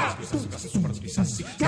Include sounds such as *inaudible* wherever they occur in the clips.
Las piezas, las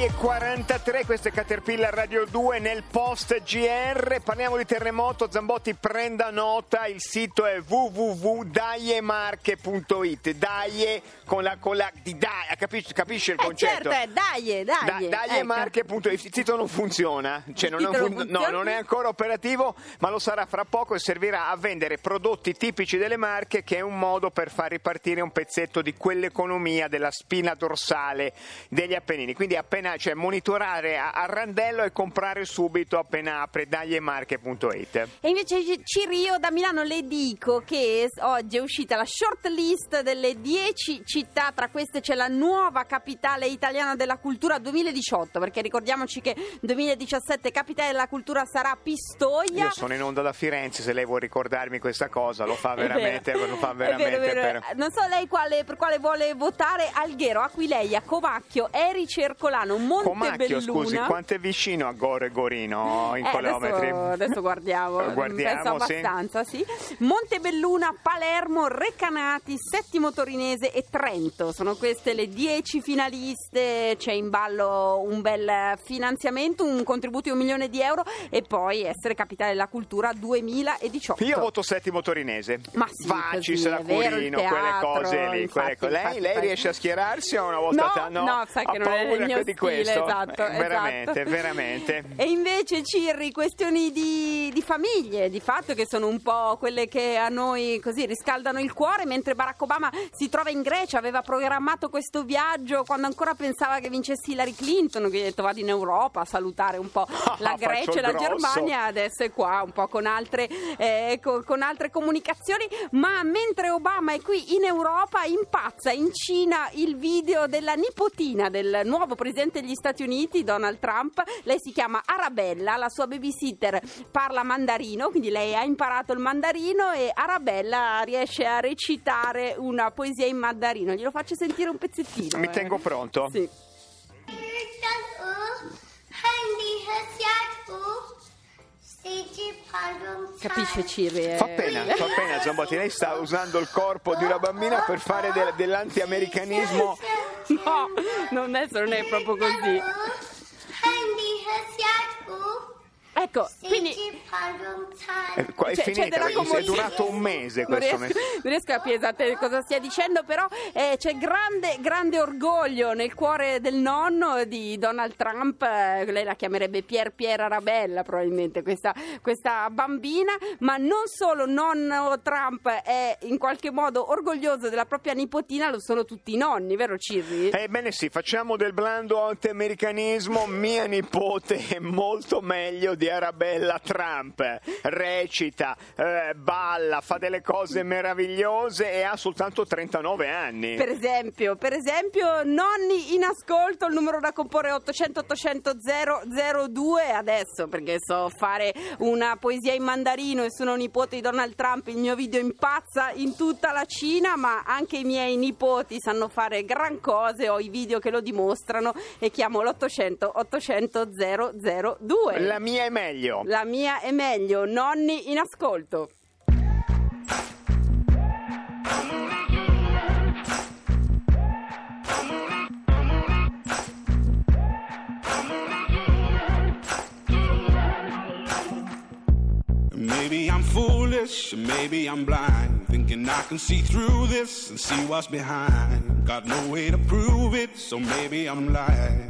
19.46 e 43, questo è Caterpillar Radio 2 nel post GR, parliamo di terremoto, Zambotti prenda nota, il sito è www.daiemarche.it, Daie con la, con la di Daie, capisci, capisci il Eh, concetto? certo, eh, dai, dai. Da- Daiemarche.it, il sito non funziona, cioè non, sito fun- non no, funziona? non è ancora operativo, ma lo sarà fra poco e servirà a vendere prodotti tipici delle marche, che è un modo per far ripartire un pezzetto di quell'economia della spina dorsale degli Appennini. Quindi appena, cioè, monitorare a, randello e comprare subito appena apre dagliemarche.it. E invece Cirio da Milano le dico che oggi è uscita la short list delle 10 città, tra queste c'è la nuova capitale italiana della cultura 2018, perché ricordiamoci che 2017 capitale della cultura sarà Pistoia. Io sono in onda da Firenze, se lei vuole ricordarmi questa cosa, lo fa veramente, lo fa veramente vero, vero. per... Non so lei quale, per quale vuole votare Alghero, Aquileia, Covacchio, Eri Cercolano, Comacchio, Montebelluna. scusi, quanto è vicino a Goro e Gorino in Eh, chilometri? Adesso, adesso guardiamo, *laughs* Guardiamo, penso sì. abbastanza, sì. Montebelluna, Palermo, Recanati, Settimo Torinese e Trento. Sono queste le 10 finaliste. C'è in ballo un bel finanziamento, un contributo di un milione di euro e poi essere capitale della cultura 2018. Io voto settimo torinese. Ma sì, vero, il quelle cose lì. infatti, quelle- lei, infatti, lei infatti. riesce a schierarsi o una volta No, ta- no, sai ha che non è il mio di questo? esatto, Eh, veramente, esatto. veramente. E invece Cirri, questioni di, di famiglie, di fatto che sono un po' quelle che a noi così riscaldano il cuore, mentre Barack Obama si trova in Grecia, aveva programmato questo viaggio quando ancora pensava che vincesse Hillary Clinton, che ha detto vado in Europa a salutare un po' *laughs* la Grecia e la grosso. Germania, adesso è qua un po' con altre, eh, co- con altre comunicazioni, ma mentre Obama è qui in Europa impazza in Cina il video della nipotina del nuovo presidente degli Stati Uniti, Donald Trump. Lei si chiama Arabella, la sua babysitter parla mandarino, quindi lei ha imparato il mandarino e Arabella riesce a recitare una poesia in mandarino. Glielo faccio sentire un pezzettino. Mi eh. tengo pronto. Sì. Capisce Cirri? eh? Fa pena, fa pena Zambotti, lei sta usando il corpo di una bambina per fare del- dell'anti-americanismo. *laughs* No, non è, non è proprio così. Ecco, quindi Eh, qua È C'è- c'è finita, della perché è durato un mese non questo riesco, mese. non riesco a capire esattamente cosa stia dicendo, però eh, c'è grande, grande orgoglio nel cuore del nonno di Donald Trump. eh, lei la chiamerebbe Pier Pier Arabella, probabilmente, questa, questa bambina. Ma non solo nonno Trump è in qualche modo orgoglioso della propria nipotina, lo sono tutti i nonni, vero Cirri? Ebbene sì, facciamo del blando anti-americanismo. Mia nipote è molto meglio di Arabella Trump. Recita, eh, balla, fa delle cose meravigliose e ha soltanto 39 anni. Per esempio, per esempio, nonni in ascolto, il numero da comporre è 800 800 002 adesso perché so fare una poesia in mandarino e sono nipote di Donald Trump, il mio video impazza in tutta la Cina, ma anche i miei nipoti sanno fare gran cose, ho i video che lo dimostrano e chiamo l'800 800 002. La mia è meglio. La mia è meglio, nonni in ascolto. Maybe I'm foolish, maybe I'm blind, thinking I can see through this and see what's behind. Got no way to prove it, so maybe I'm lying.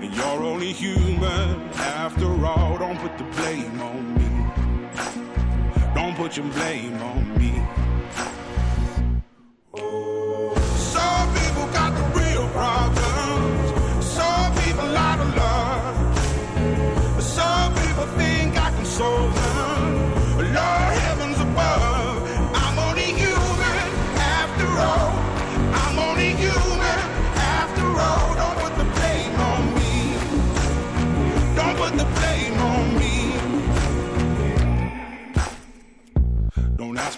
And you're only human after all. Don't put the blame on me. Don't put your blame on me.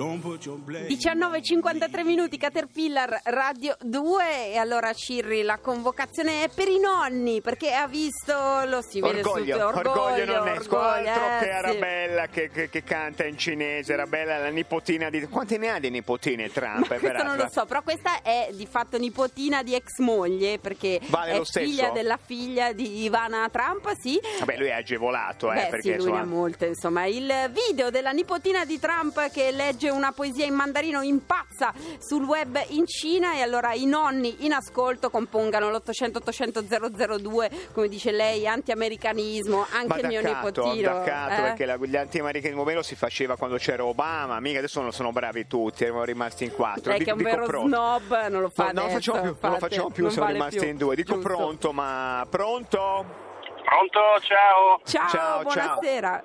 19.53 minuti Caterpillar Radio 2 e allora Cirri la convocazione è per i nonni perché ha visto lo si vede Orgoglio, subito orgoglio, non è orgoglio, altro eh, che sì. Arabella che, che- che canta in cinese, Arabella la nipotina di... Quante ne ha di nipotine Trump? Ma questo non lo so, però questa è di fatto nipotina di ex moglie perché Vale è lo stesso? figlia della figlia di Ivana Trump, sì. Vabbè, lui è agevolato, eh, Beh, perché sì, lui ne insomma... ha molte, insomma. Il video della nipotina di Trump che legge una poesia in mandarino impazza sul web in Cina e allora i nonni in ascolto compongano l'800 800 002, come dice lei, anti-americanismo, Ma anche il mio daccato, nipotino. daccato, eh. perché la- gli anti-americanismo me lo si faceva quando c'era Obama, mica adesso non sono bravi tutti, eravamo rimasti in quattro. Lei Dico- che è un vero pronto. snob, non lo fa No, non lo adesso, facciamo più, non lo facciamo più, non siamo vale rimasti più. in due. Dico Giusto. pronto, ma pronto? Pronto? Ciao. Ciao, Ciao, ciao. buonasera.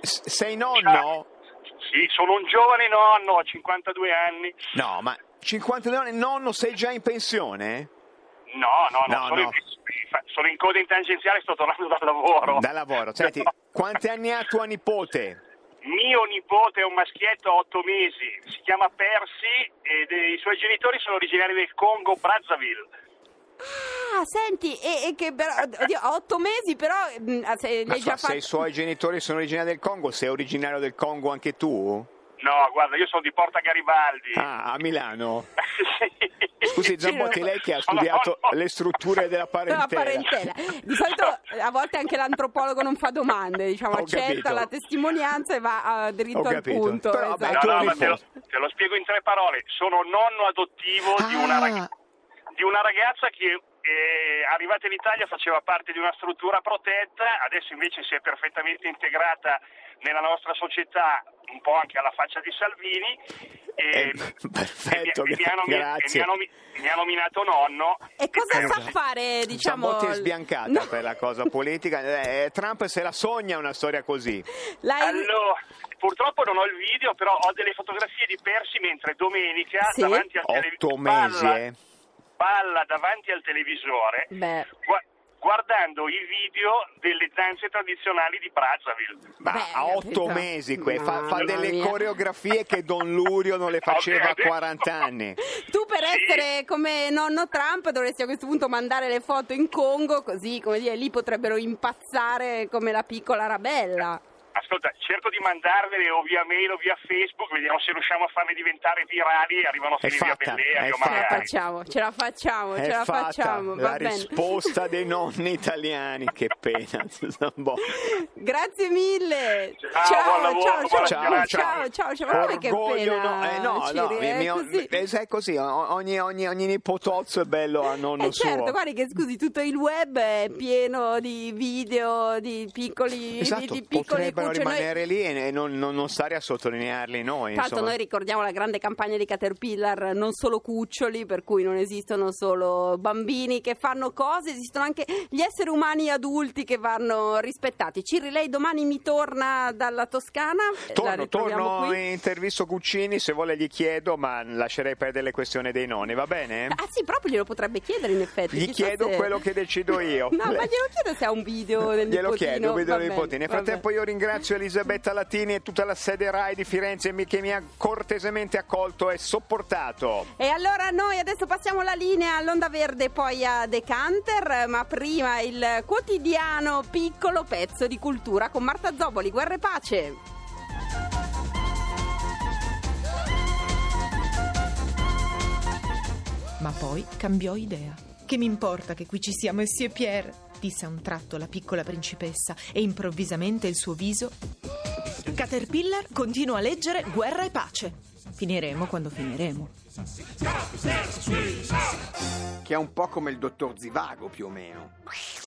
S- sei nonno? Sì, sono un giovane nonno, ho 52 anni. No, ma 52 anni, nonno, sei già in pensione? No, no, no, No, sono, no. In, sono in coda in tangenziale, sto tornando dal lavoro. Da lavoro. Senti, *laughs* quanti anni ha tua nipote? Mio nipote è un maschietto a 8 mesi, si chiama Percy eh, i suoi genitori sono originari del Congo, Brazzaville. Ah, senti, e, e che però, oddio, ha otto mesi, però mm, ah, se Ma già so, se fatto... i suoi genitori sono originari del Congo, sei originario del Congo anche tu? No, guarda, io sono di Porta Garibaldi. Ah, a Milano. *laughs* Sì. Scusi Zambotti, lei che ha Sono studiato le strutture della La parentela. parentela. Di solito a volte anche l'antropologo non fa domande, diciamo, Ho accetta capito. la testimonianza e va ah, dritto Ho al capito. punto. Però, esatto. No, tu no, eri ma te lo, te lo spiego in tre parole. Sono nonno adottivo di, una Ah. rag- di una ragazza che eh, arrivata in Italia faceva parte di una struttura protetta, adesso invece si è perfettamente integrata nella nostra società, un po' anche alla faccia di Salvini. Eh, E, perfetto, e mi, e mi ha nomi- grazie. e mi mi ha nominato nonno. E cosa Eh, sa fare, diciamo... Zambotti è sbiancata No, per la cosa *laughs* politica. Eh, Trump se la sogna una storia così. la- Allora, purtroppo non ho il video, però ho delle fotografie di Persi mentre domenica Sì. davanti al Otto televisore mesi, eh. Balla davanti al televisore Beh, gua- guardando i video delle danze tradizionali di Brazzaville. Ma Beh, a otto capito. mesi que- fa, fa delle mia. coreografie che Don Lurio non le *laughs* faceva a adesso- 40 anni. *laughs* tu per Sì. essere come nonno Trump dovresti a questo punto mandare le foto in Congo, così come dire, lì potrebbero impazzare come la piccola Arabella. Ascolta, di mandarvele o via mail o via Facebook, vediamo se riusciamo a farle diventare virali e arrivano È Silvia fatta, Bellea, è Ce la facciamo, ce la facciamo, È ce la facciamo, la va bene. risposta dei nonni italiani. Che pena. *laughs* Grazie mille. Ciao, ciao, lavoro, ciao, ciao, ciao, ciao, ciao. Ma guarda che pena. no, eh, no, no, Ciri, è mio- così. eh, sai così, ogni, ogni, ogni nipotozzo è bello a nonno Eh certo, suo. guardi che scusi, tutto il web è pieno di video, di piccoli, Esatto, di, di piccoli potrebbero cuccioli. Noi- rimanere lì e non, non- non stare a sottolinearli noi. L'altro insomma. noi ricordiamo la grande campagna di Caterpillar, non solo cuccioli, per cui non esistono solo bambini che fanno cose, esistono anche gli esseri umani adulti che vanno rispettati. Ciri, lei domani mi torna dalla Toscana? Torno, torno qui? intervisto Cuccini, se vuole gli chiedo, ma lascerei perdere le questioni dei nonni, va bene? Ah sì, proprio glielo potrebbe chiedere in effetti. Gli chiedo se- quello che decido *laughs* io. No, ma glielo chiedo se ha un video del Glielo nipotino. chiedo, vedo Va dei bene, nipotini. Nel frattempo io ringrazio Elisabetta Latini e tutta la sede RAI di Firenze mi- che mi ha cortesemente accolto e sopportato. E allora noi adesso passiamo la linea all'Onda Verde, poi a Decanter, ma prima il quotidiano piccolo pezzo di cultura con Marta Zoboli, Guerra e Pace. Ma poi cambiò idea. Che mi importa che qui ci sia Monsieur Pierre? disse a un tratto la piccola principessa e improvvisamente il suo viso. Caterpillar continua a leggere Guerra e pace. Finiremo quando finiremo. che è un po' come il dottor Zivago più o meno.